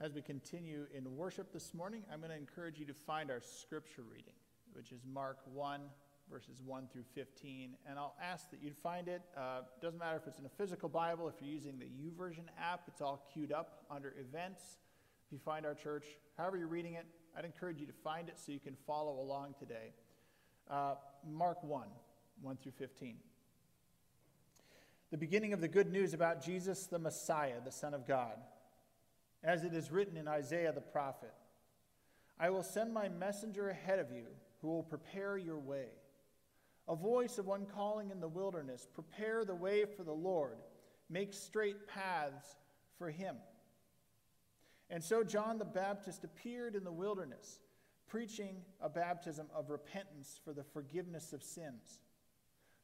As we continue in worship this morning, I'm going to encourage you to find our scripture reading, which is Mark 1, verses 1 through 15. And I'll ask that you'd find it. Uh, doesn't matter if it's in a physical Bible, if you're using the YouVersion app, it's all queued up under events. If you find our church, however you're reading it, I'd encourage you to find it so you can follow along today. Uh, Mark 1, 1 through 15. The beginning of the good news about Jesus the Messiah, the Son of God as it is written in Isaiah the prophet I will send my messenger ahead of you who will prepare your way. A voice of one calling in the wilderness, prepare the way for the Lord, make straight paths for him. And so John the Baptist appeared in the wilderness, preaching a baptism of repentance for the forgiveness of sins.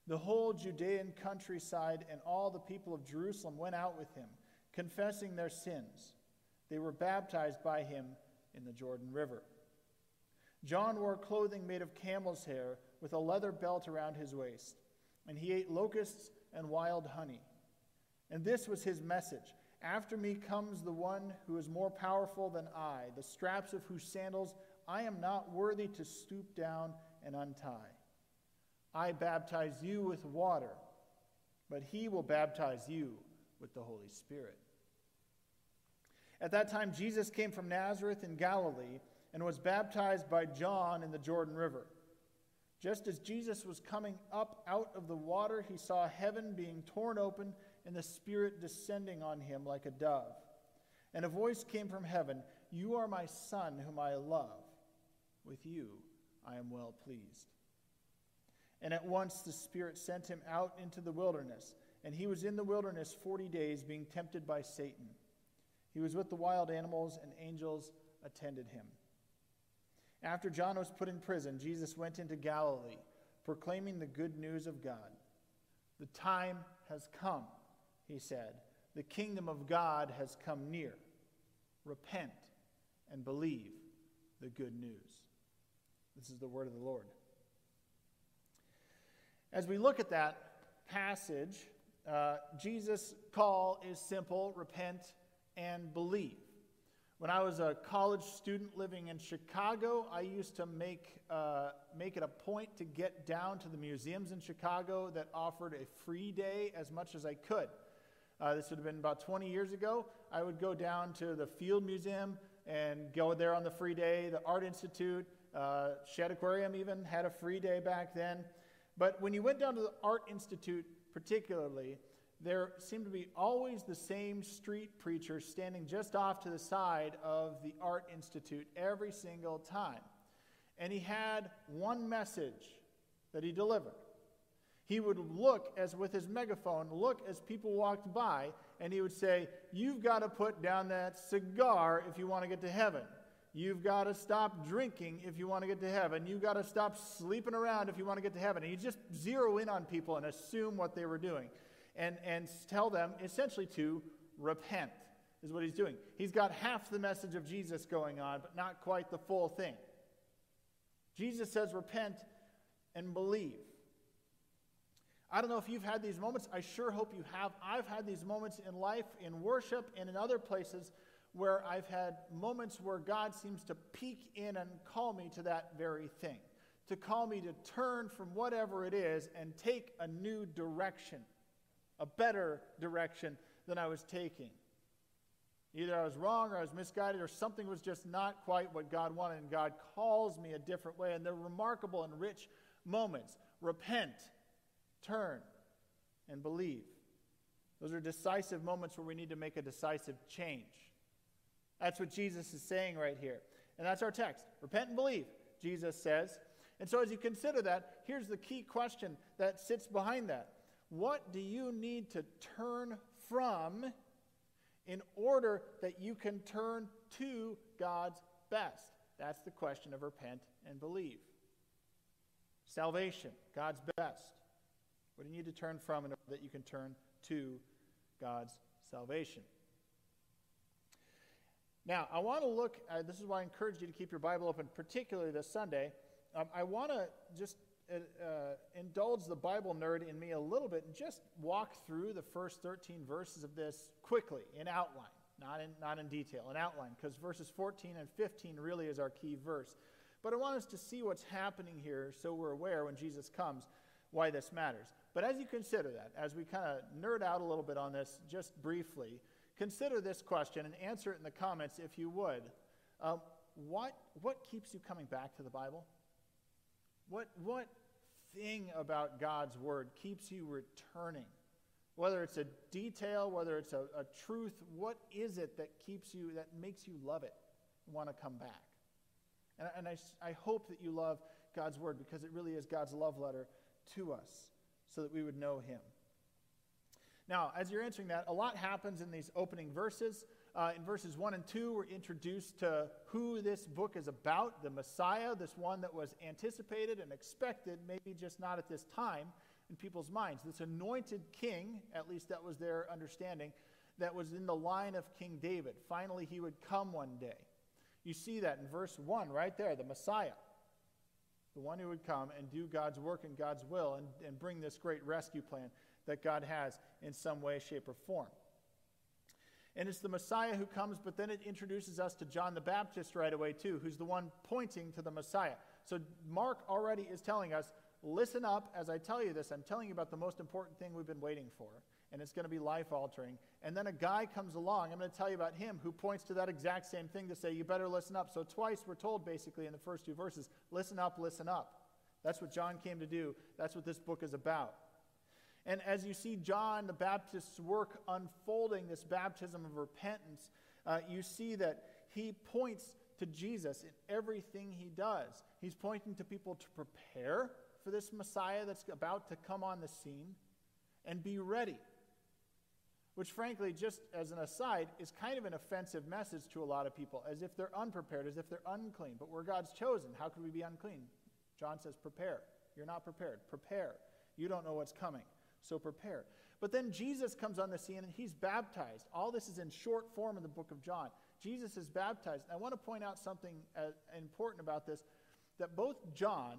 The whole Judean countryside and all the people of Jerusalem went out with him, confessing their sins. They were baptized by him in the Jordan River. John wore clothing made of camel's hair with a leather belt around his waist, and he ate locusts and wild honey. And this was his message After me comes the one who is more powerful than I, the straps of whose sandals I am not worthy to stoop down and untie. I baptize you with water, but he will baptize you with the Holy Spirit. At that time, Jesus came from Nazareth in Galilee and was baptized by John in the Jordan River. Just as Jesus was coming up out of the water, he saw heaven being torn open and the Spirit descending on him like a dove. And a voice came from heaven You are my Son, whom I love. With you I am well pleased. And at once the Spirit sent him out into the wilderness, and he was in the wilderness forty days, being tempted by Satan. He was with the wild animals, and angels attended him. After John was put in prison, Jesus went into Galilee, proclaiming the good news of God. The time has come, he said. The kingdom of God has come near. Repent and believe the good news. This is the word of the Lord. As we look at that passage, uh, Jesus' call is simple repent and believe. When I was a college student living in Chicago, I used to make, uh, make it a point to get down to the museums in Chicago that offered a free day as much as I could. Uh, this would have been about 20 years ago. I would go down to the Field Museum and go there on the free day. The Art Institute, uh, Shedd Aquarium even had a free day back then. But when you went down to the Art Institute, particularly, there seemed to be always the same street preacher standing just off to the side of the Art Institute every single time. And he had one message that he delivered. He would look as with his megaphone, look as people walked by, and he would say, You've got to put down that cigar if you want to get to heaven. You've got to stop drinking if you want to get to heaven. You've got to stop sleeping around if you want to get to heaven. And he just zero in on people and assume what they were doing and, and tell them essentially to repent, is what he's doing. He's got half the message of Jesus going on, but not quite the full thing. Jesus says, repent and believe. I don't know if you've had these moments. I sure hope you have. I've had these moments in life, in worship, and in other places where I've had moments where God seems to peek in and call me to that very thing, to call me to turn from whatever it is and take a new direction a better direction than I was taking. Either I was wrong or I was misguided or something was just not quite what God wanted, and God calls me a different way. And they're remarkable and rich moments. Repent, turn, and believe. Those are decisive moments where we need to make a decisive change. That's what Jesus is saying right here. And that's our text. Repent and believe, Jesus says. And so, as you consider that, here's the key question that sits behind that what do you need to turn from in order that you can turn to God's best? That's the question of repent and believe. Salvation, God's best. What do you need to turn from in order that you can turn to God's salvation? Now, I want to look, uh, this is why I encourage you to keep your Bible open, particularly this Sunday. Um, I want to just uh, indulge the Bible nerd in me a little bit and just walk through the first 13 verses of this quickly in outline. not in, not in detail, an outline, because verses 14 and 15 really is our key verse. But I want us to see what's happening here so we're aware when Jesus comes why this matters. But as you consider that, as we kind of nerd out a little bit on this just briefly, consider this question and answer it in the comments if you would. Um, what, what keeps you coming back to the Bible? What, what thing about God's Word keeps you returning? Whether it's a detail, whether it's a, a truth, what is it that keeps you, that makes you love it, want to come back? And, and I, I hope that you love God's Word because it really is God's love letter to us so that we would know Him. Now, as you're answering that, a lot happens in these opening verses. Uh, in verses 1 and 2, we're introduced to who this book is about the Messiah, this one that was anticipated and expected, maybe just not at this time in people's minds. This anointed king, at least that was their understanding, that was in the line of King David. Finally, he would come one day. You see that in verse 1 right there, the Messiah, the one who would come and do God's work and God's will and, and bring this great rescue plan that God has in some way, shape, or form. And it's the Messiah who comes, but then it introduces us to John the Baptist right away, too, who's the one pointing to the Messiah. So Mark already is telling us listen up as I tell you this. I'm telling you about the most important thing we've been waiting for, and it's going to be life altering. And then a guy comes along, I'm going to tell you about him, who points to that exact same thing to say, You better listen up. So twice we're told, basically, in the first two verses, listen up, listen up. That's what John came to do. That's what this book is about. And as you see John the Baptist's work unfolding, this baptism of repentance, uh, you see that he points to Jesus in everything he does. He's pointing to people to prepare for this Messiah that's about to come on the scene and be ready. Which, frankly, just as an aside, is kind of an offensive message to a lot of people, as if they're unprepared, as if they're unclean. But we're God's chosen. How could we be unclean? John says, prepare. You're not prepared. Prepare. You don't know what's coming so prepare. But then Jesus comes on the scene and he's baptized. All this is in short form in the book of John. Jesus is baptized. I want to point out something uh, important about this that both John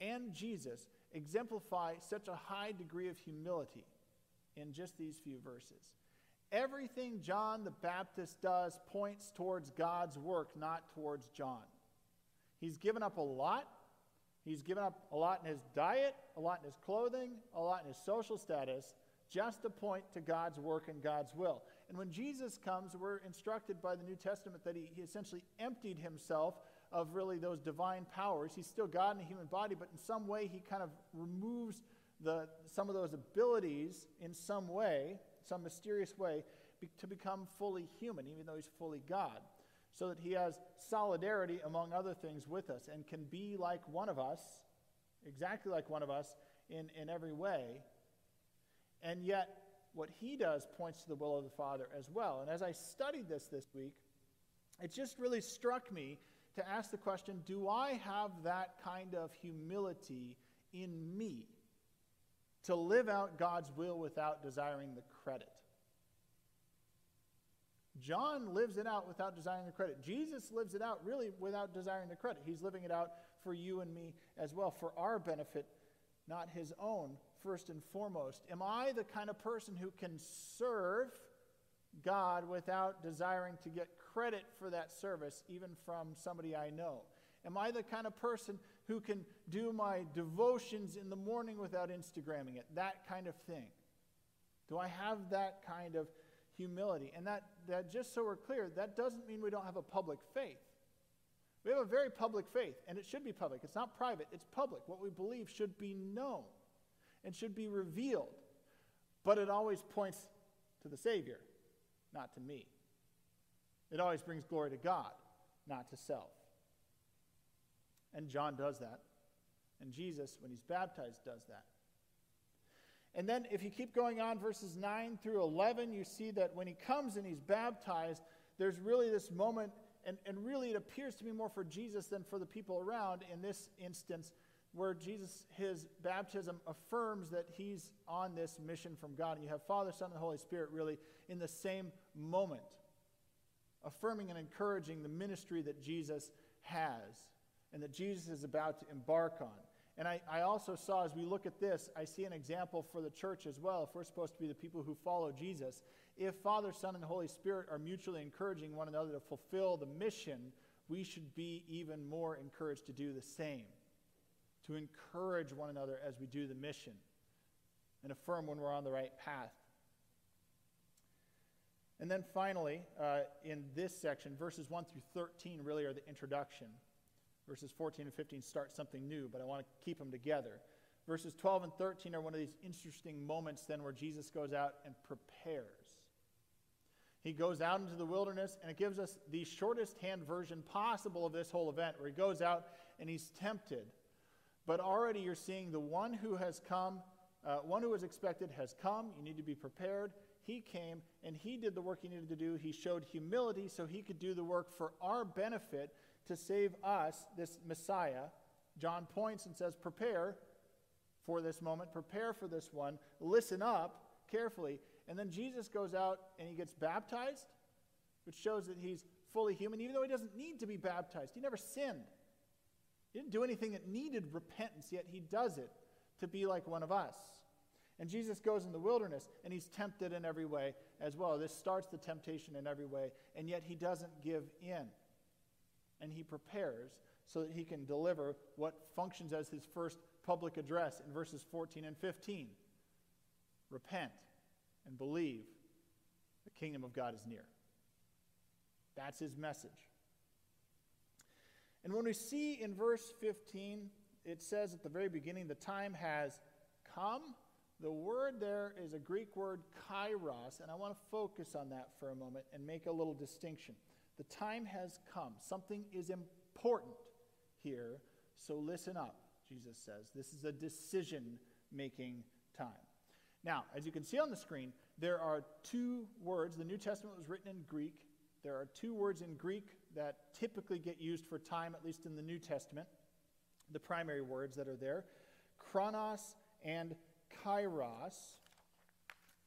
and Jesus exemplify such a high degree of humility in just these few verses. Everything John the Baptist does points towards God's work, not towards John. He's given up a lot He's given up a lot in his diet, a lot in his clothing, a lot in his social status, just to point to God's work and God's will. And when Jesus comes, we're instructed by the New Testament that he, he essentially emptied himself of really those divine powers. He's still God in a human body, but in some way he kind of removes the, some of those abilities in some way, some mysterious way, be, to become fully human, even though he's fully God so that he has solidarity, among other things, with us and can be like one of us, exactly like one of us in, in every way. And yet, what he does points to the will of the Father as well. And as I studied this this week, it just really struck me to ask the question do I have that kind of humility in me to live out God's will without desiring the credit? John lives it out without desiring the credit. Jesus lives it out really without desiring the credit. He's living it out for you and me as well, for our benefit, not his own, first and foremost. Am I the kind of person who can serve God without desiring to get credit for that service, even from somebody I know? Am I the kind of person who can do my devotions in the morning without Instagramming it? That kind of thing. Do I have that kind of humility. And that, that, just so we're clear, that doesn't mean we don't have a public faith. We have a very public faith, and it should be public. It's not private, it's public. What we believe should be known and should be revealed. But it always points to the Savior, not to me. It always brings glory to God, not to self. And John does that. And Jesus, when he's baptized, does that. And then if you keep going on, verses 9 through 11, you see that when he comes and he's baptized, there's really this moment, and, and really it appears to be more for Jesus than for the people around in this instance, where Jesus, his baptism affirms that he's on this mission from God. And you have Father, Son, and Holy Spirit really in the same moment, affirming and encouraging the ministry that Jesus has and that Jesus is about to embark on. And I, I also saw, as we look at this, I see an example for the church as well. If we're supposed to be the people who follow Jesus, if Father, Son, and Holy Spirit are mutually encouraging one another to fulfill the mission, we should be even more encouraged to do the same, to encourage one another as we do the mission, and affirm when we're on the right path. And then finally, uh, in this section, verses 1 through 13 really are the introduction. Verses 14 and 15 start something new, but I want to keep them together. Verses 12 and 13 are one of these interesting moments then where Jesus goes out and prepares. He goes out into the wilderness, and it gives us the shortest hand version possible of this whole event, where he goes out and he's tempted. But already you're seeing the one who has come, uh, one who was expected has come. You need to be prepared. He came and he did the work he needed to do. He showed humility so he could do the work for our benefit to save us, this Messiah. John points and says, Prepare for this moment, prepare for this one, listen up carefully. And then Jesus goes out and he gets baptized, which shows that he's fully human, even though he doesn't need to be baptized. He never sinned. He didn't do anything that needed repentance, yet he does it to be like one of us. And Jesus goes in the wilderness and he's tempted in every way as well. This starts the temptation in every way, and yet he doesn't give in. And he prepares so that he can deliver what functions as his first public address in verses 14 and 15. Repent and believe the kingdom of God is near. That's his message. And when we see in verse 15, it says at the very beginning, the time has come. The word there is a Greek word kairos, and I want to focus on that for a moment and make a little distinction. The time has come. Something is important here, so listen up, Jesus says. This is a decision making time. Now, as you can see on the screen, there are two words. The New Testament was written in Greek. There are two words in Greek that typically get used for time, at least in the New Testament, the primary words that are there chronos and kairos.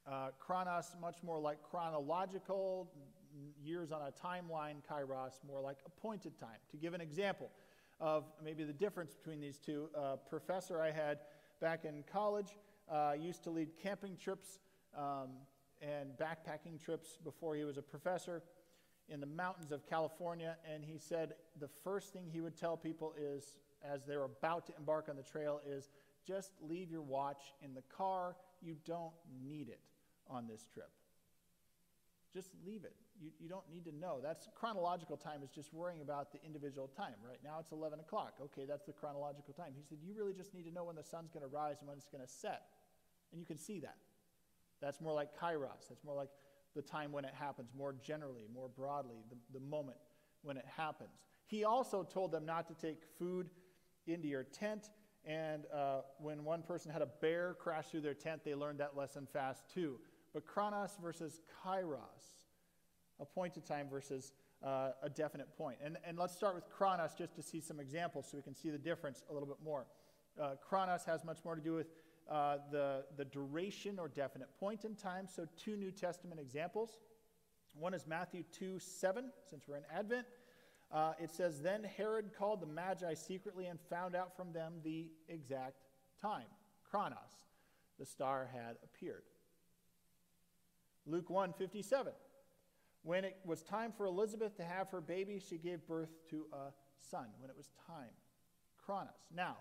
Uh, chronos, much more like chronological, years on a timeline, kairos, more like appointed time. To give an example of maybe the difference between these two, a professor I had back in college uh, used to lead camping trips um, and backpacking trips before he was a professor in the mountains of California. And he said the first thing he would tell people is, as they're about to embark on the trail, is just leave your watch in the car. You don't need it on this trip. Just leave it. You, you don't need to know. That's chronological time is just worrying about the individual time. Right now it's 11 o'clock. Okay, that's the chronological time. He said, You really just need to know when the sun's going to rise and when it's going to set. And you can see that. That's more like kairos. That's more like the time when it happens, more generally, more broadly, the, the moment when it happens. He also told them not to take food into your tent. And uh, when one person had a bear crash through their tent, they learned that lesson fast too. But chronos versus kairos, appointed time versus uh, a definite point. And, and let's start with chronos just to see some examples so we can see the difference a little bit more. Uh, chronos has much more to do with uh, the, the duration or definite point in time. So, two New Testament examples. One is Matthew 2 7, since we're in Advent. Uh, it says, Then Herod called the Magi secretly and found out from them the exact time, chronos. The star had appeared. Luke 1 57. When it was time for Elizabeth to have her baby, she gave birth to a son. When it was time, chronos. Now,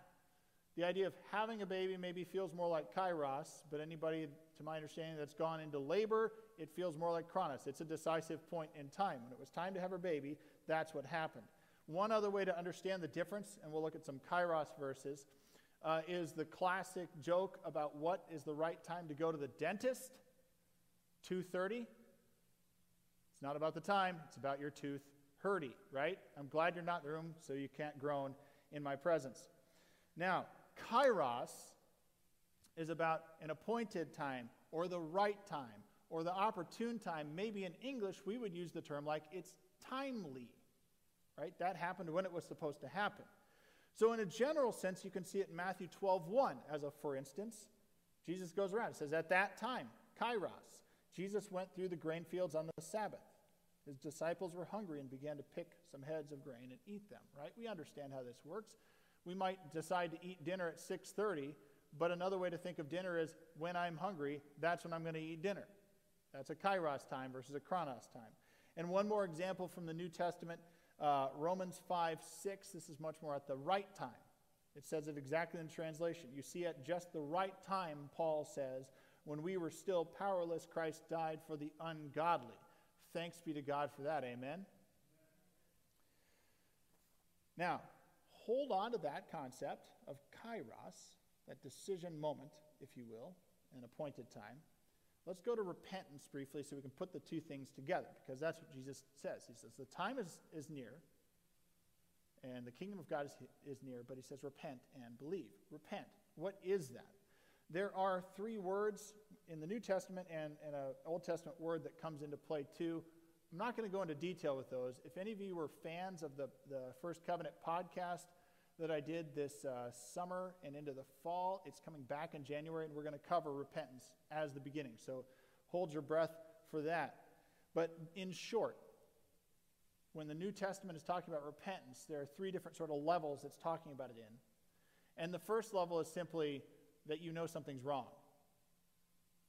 the idea of having a baby maybe feels more like kairos, but anybody, to my understanding, that's gone into labor, it feels more like chronos. It's a decisive point in time. When it was time to have her baby, that's what happened. One other way to understand the difference, and we'll look at some kairos verses, uh, is the classic joke about what is the right time to go to the dentist. 2:30. It's not about the time, it's about your tooth hurty, right? I'm glad you're not in the room so you can't groan in my presence. Now, kairos is about an appointed time or the right time or the opportune time. Maybe in English we would use the term like it's timely, right? That happened when it was supposed to happen. So, in a general sense, you can see it in Matthew 12 1 as a for instance. Jesus goes around. It says, At that time, kairos, Jesus went through the grain fields on the Sabbath. His disciples were hungry and began to pick some heads of grain and eat them, right? We understand how this works we might decide to eat dinner at 6:30, but another way to think of dinner is when I'm hungry, that's when I'm going to eat dinner. That's a kairos time versus a chronos time. And one more example from the New Testament uh, Romans 5 6. This is much more at the right time. It says it exactly in translation. You see, at just the right time, Paul says, when we were still powerless, Christ died for the ungodly. Thanks be to God for that. Amen. Now, hold on to that concept of kairos, that decision moment, if you will, an appointed time. Let's go to repentance briefly so we can put the two things together, because that's what Jesus says. He says, The time is, is near, and the kingdom of God is, is near, but he says, Repent and believe. Repent. What is that? There are three words in the New Testament and, and an Old Testament word that comes into play too. I'm not going to go into detail with those. If any of you were fans of the, the First Covenant podcast that I did this uh, summer and into the fall, it's coming back in January, and we're going to cover repentance as the beginning. So hold your breath for that. But in short, when the New Testament is talking about repentance, there are three different sort of levels it's talking about it in. And the first level is simply that you know something's wrong.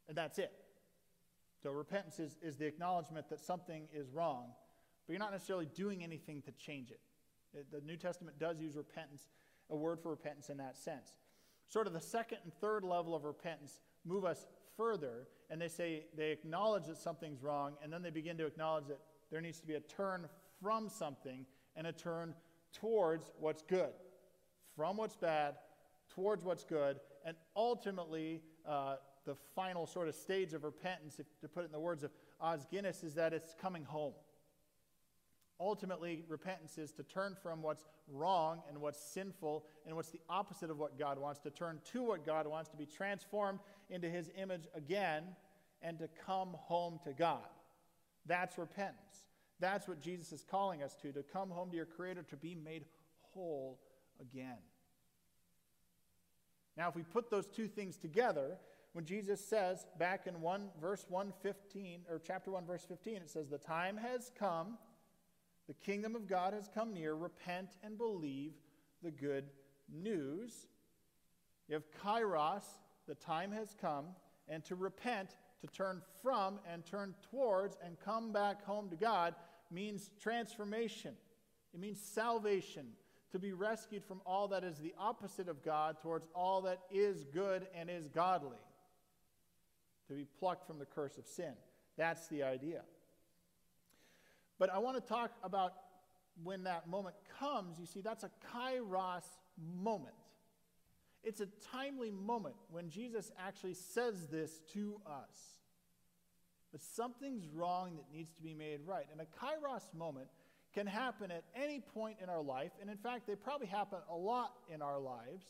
And that's it. So repentance is, is the acknowledgement that something is wrong, but you're not necessarily doing anything to change it. The New Testament does use repentance, a word for repentance in that sense. Sort of the second and third level of repentance move us further, and they say they acknowledge that something's wrong, and then they begin to acknowledge that there needs to be a turn from something and a turn towards what's good. From what's bad towards what's good, and ultimately, uh, the final sort of stage of repentance, if, to put it in the words of Os Guinness, is that it's coming home. Ultimately, repentance is to turn from what's wrong and what's sinful and what's the opposite of what God wants, to turn to what God wants, to be transformed into His image again, and to come home to God. That's repentance. That's what Jesus is calling us to, to come home to your Creator, to be made whole again. Now, if we put those two things together, when Jesus says back in 1 verse 115 or chapter 1 verse 15 it says the time has come the kingdom of God has come near. Repent and believe the good news. You have kairos the time has come and to repent to turn from and turn towards and come back home to God means transformation. It means salvation to be rescued from all that is the opposite of God towards all that is good and is godly, to be plucked from the curse of sin. That's the idea. But I want to talk about when that moment comes. You see, that's a kairos moment. It's a timely moment when Jesus actually says this to us. But something's wrong that needs to be made right. And a kairos moment can happen at any point in our life, and in fact, they probably happen a lot in our lives,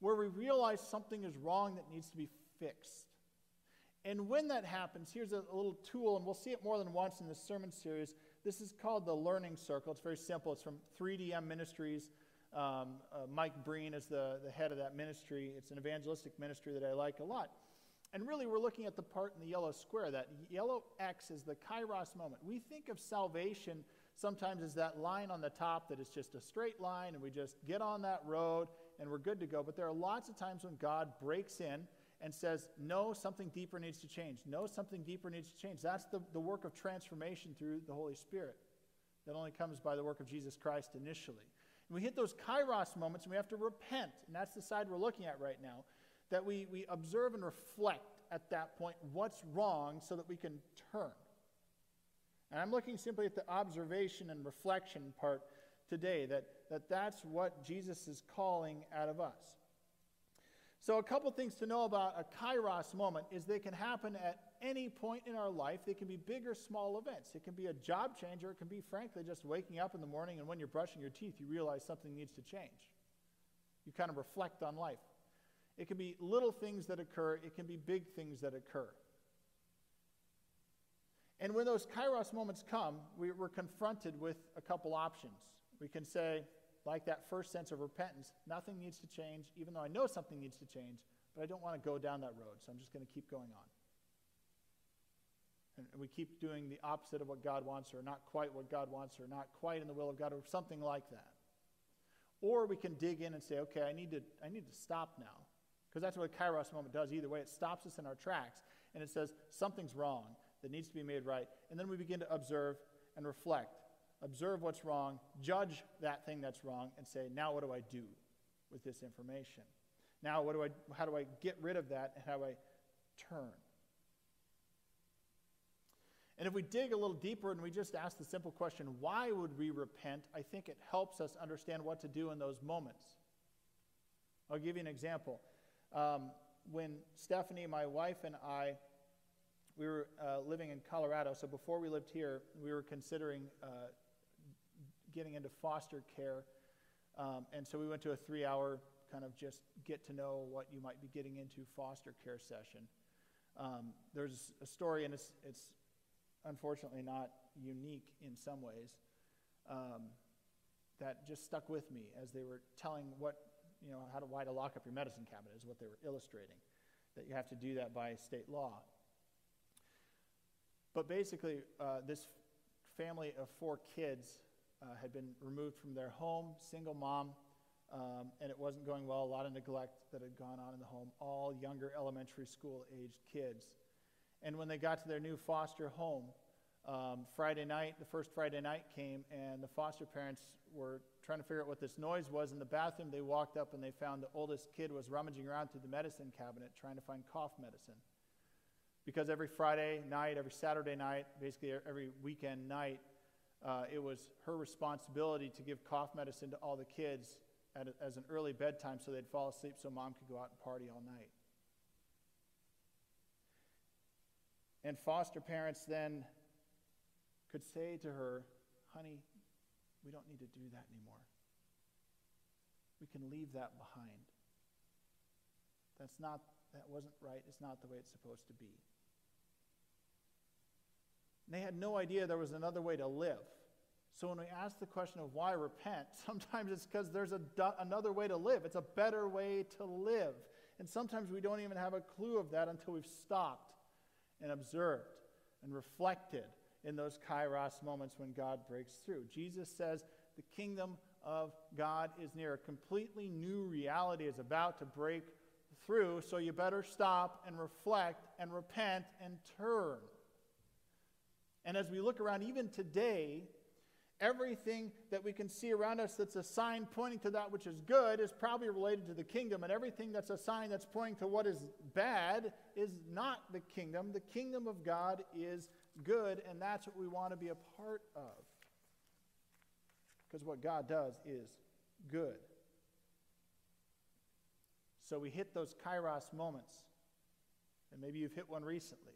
where we realize something is wrong that needs to be fixed. And when that happens, here's a, little tool, and we'll see it more than once in this sermon series. This is called the Learning Circle. It's very simple. It's from 3DM Ministries. Um, uh, Mike Breen is the, the head of that ministry. It's an evangelistic ministry that I like a lot. And really, we're looking at the part in the yellow square. That yellow X is the kairos moment. We think of salvation Sometimes it's that line on the top that is just a straight line and we just get on that road and we're good to go. But there are lots of times when God breaks in and says, No, something deeper needs to change. No, something deeper needs to change. That's the, the work of transformation through the Holy Spirit that only comes by the work of Jesus Christ initially. And we hit those kairos moments and we have to repent. And that's the side we're looking at right now. That we, we observe and reflect at that point what's wrong so that we can turn. And I'm looking simply at the observation and reflection part today, that, that that's what Jesus is calling out of us. So, a couple things to know about a kairos moment is they can happen at any point in our life. They can be big or small events. It can be a job change, or it can be, frankly, just waking up in the morning and when you're brushing your teeth, you realize something needs to change. You kind of reflect on life. It can be little things that occur, it can be big things that occur. And when those kairos moments come, we, we're confronted with a couple options. We can say, like that first sense of repentance, nothing needs to change, even though I know something needs to change, but I don't want to go down that road, so I'm just going to keep going on. And we keep doing the opposite of what God wants, or not quite what God wants, or not quite in the will of God, or something like that. Or we can dig in and say, okay, I need to, I need to stop now. Because that's what a kairos moment does either way. It stops us in our tracks and it says, something's wrong. That needs to be made right. And then we begin to observe and reflect. Observe what's wrong, judge that thing that's wrong, and say, now what do I do with this information? Now, what do I, how do I get rid of that, and how do I turn? And if we dig a little deeper and we just ask the simple question, why would we repent? I think it helps us understand what to do in those moments. I'll give you an example. Um, when Stephanie, my wife, and I, we were uh, living in Colorado, so before we lived here, we were considering uh, getting into foster care. Um, and so we went to a three hour kind of just get to know what you might be getting into foster care session. Um, there's a story, and it's, it's unfortunately not unique in some ways, um, that just stuck with me as they were telling what, you know, how to, why to lock up your medicine cabinet is what they were illustrating, that you have to do that by state law. But basically, uh, this family of four kids uh, had been removed from their home, single mom, um, and it wasn't going well. A lot of neglect that had gone on in the home, all younger elementary school aged kids. And when they got to their new foster home, um, Friday night, the first Friday night came, and the foster parents were trying to figure out what this noise was in the bathroom. They walked up and they found the oldest kid was rummaging around through the medicine cabinet trying to find cough medicine. Because every Friday night, every Saturday night, basically every weekend night, uh, it was her responsibility to give cough medicine to all the kids a, as an early bedtime so they'd fall asleep so mom could go out and party all night. And foster parents then could say to her, honey, we don't need to do that anymore. We can leave that behind. That's not, that wasn't right. It's not the way it's supposed to be. And they had no idea there was another way to live. So when we ask the question of why repent, sometimes it's because there's a, another way to live. It's a better way to live. And sometimes we don't even have a clue of that until we've stopped and observed and reflected in those kairos moments when God breaks through. Jesus says the kingdom of God is near. A completely new reality is about to break through, so you better stop and reflect and repent and turn. And as we look around, even today, everything that we can see around us that's a sign pointing to that which is good is probably related to the kingdom, and everything that's a sign that's pointing to what is bad is not the kingdom. The kingdom of God is good, and that's what we want to be a part of. Because what God does is good. So we hit those kairos moments, and maybe you've hit one recently,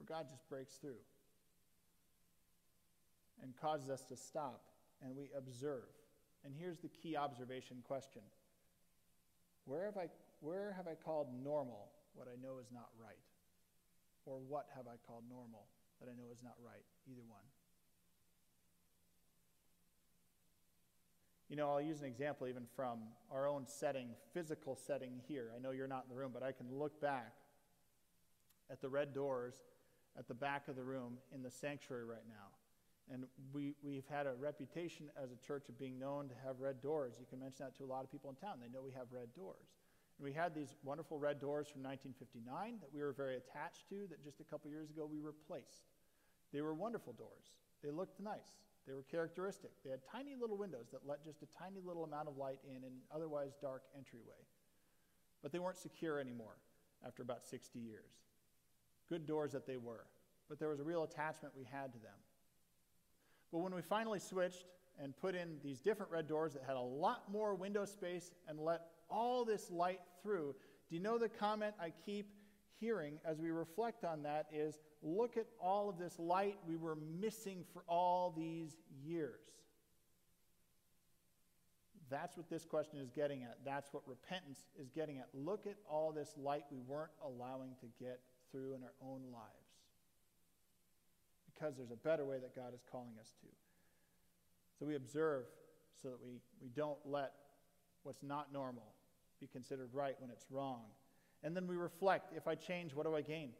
where God just breaks through and causes us to stop and we observe. And here's the key observation question Where have I, where have I called normal what I know is not right? Or what have I called normal that I know is not right? Either one. You know, I'll use an example even from our own setting, physical setting here. I know you're not in the room, but I can look back at the red doors at the back of the room in the sanctuary right now. And we, we've had a reputation as a church of being known to have red doors. You can mention that to a lot of people in town. They know we have red doors. And we had these wonderful red doors from 1959 that we were very attached to that just a couple years ago we replaced. They were wonderful doors. They looked nice. They were characteristic. They had tiny little windows that let just a tiny little amount of light in an otherwise dark entryway. But they weren't secure anymore after about 60 years. Good doors that they were. But there was a real attachment we had to them. But when we finally switched and put in these different red doors that had a lot more window space and let all this light through, do you know the comment I keep hearing as we reflect on that is look at all of this light we were missing for all these years. That's what this question is getting at. That's what repentance is getting at. Look at all this light we weren't allowing to get through in our own lives because there's a better way that God is calling us to. So we observe so that we, we don't let what's not normal be considered right when it's wrong. And then we reflect if I change, what do I gain?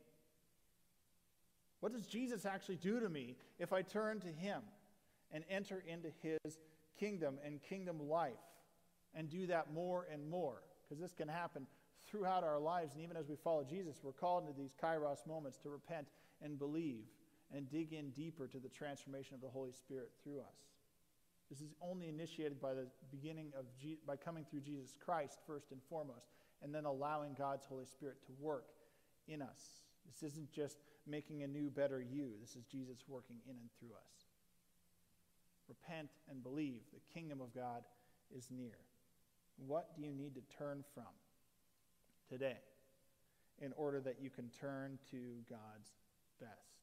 What does Jesus actually do to me if I turn to Him and enter into His kingdom and kingdom life and do that more and more? Because this can happen throughout our lives, and even as we follow Jesus, we're called into these kairos moments to repent and believe and dig in deeper to the transformation of the Holy Spirit through us. This is only initiated by the beginning of Je- by coming through Jesus Christ first and foremost, and then allowing God's Holy Spirit to work in us. This isn't just making a new, better you. This is Jesus working in and through us. Repent and believe. The kingdom of God is near. What do you need to turn from today in order that you can turn to God's best?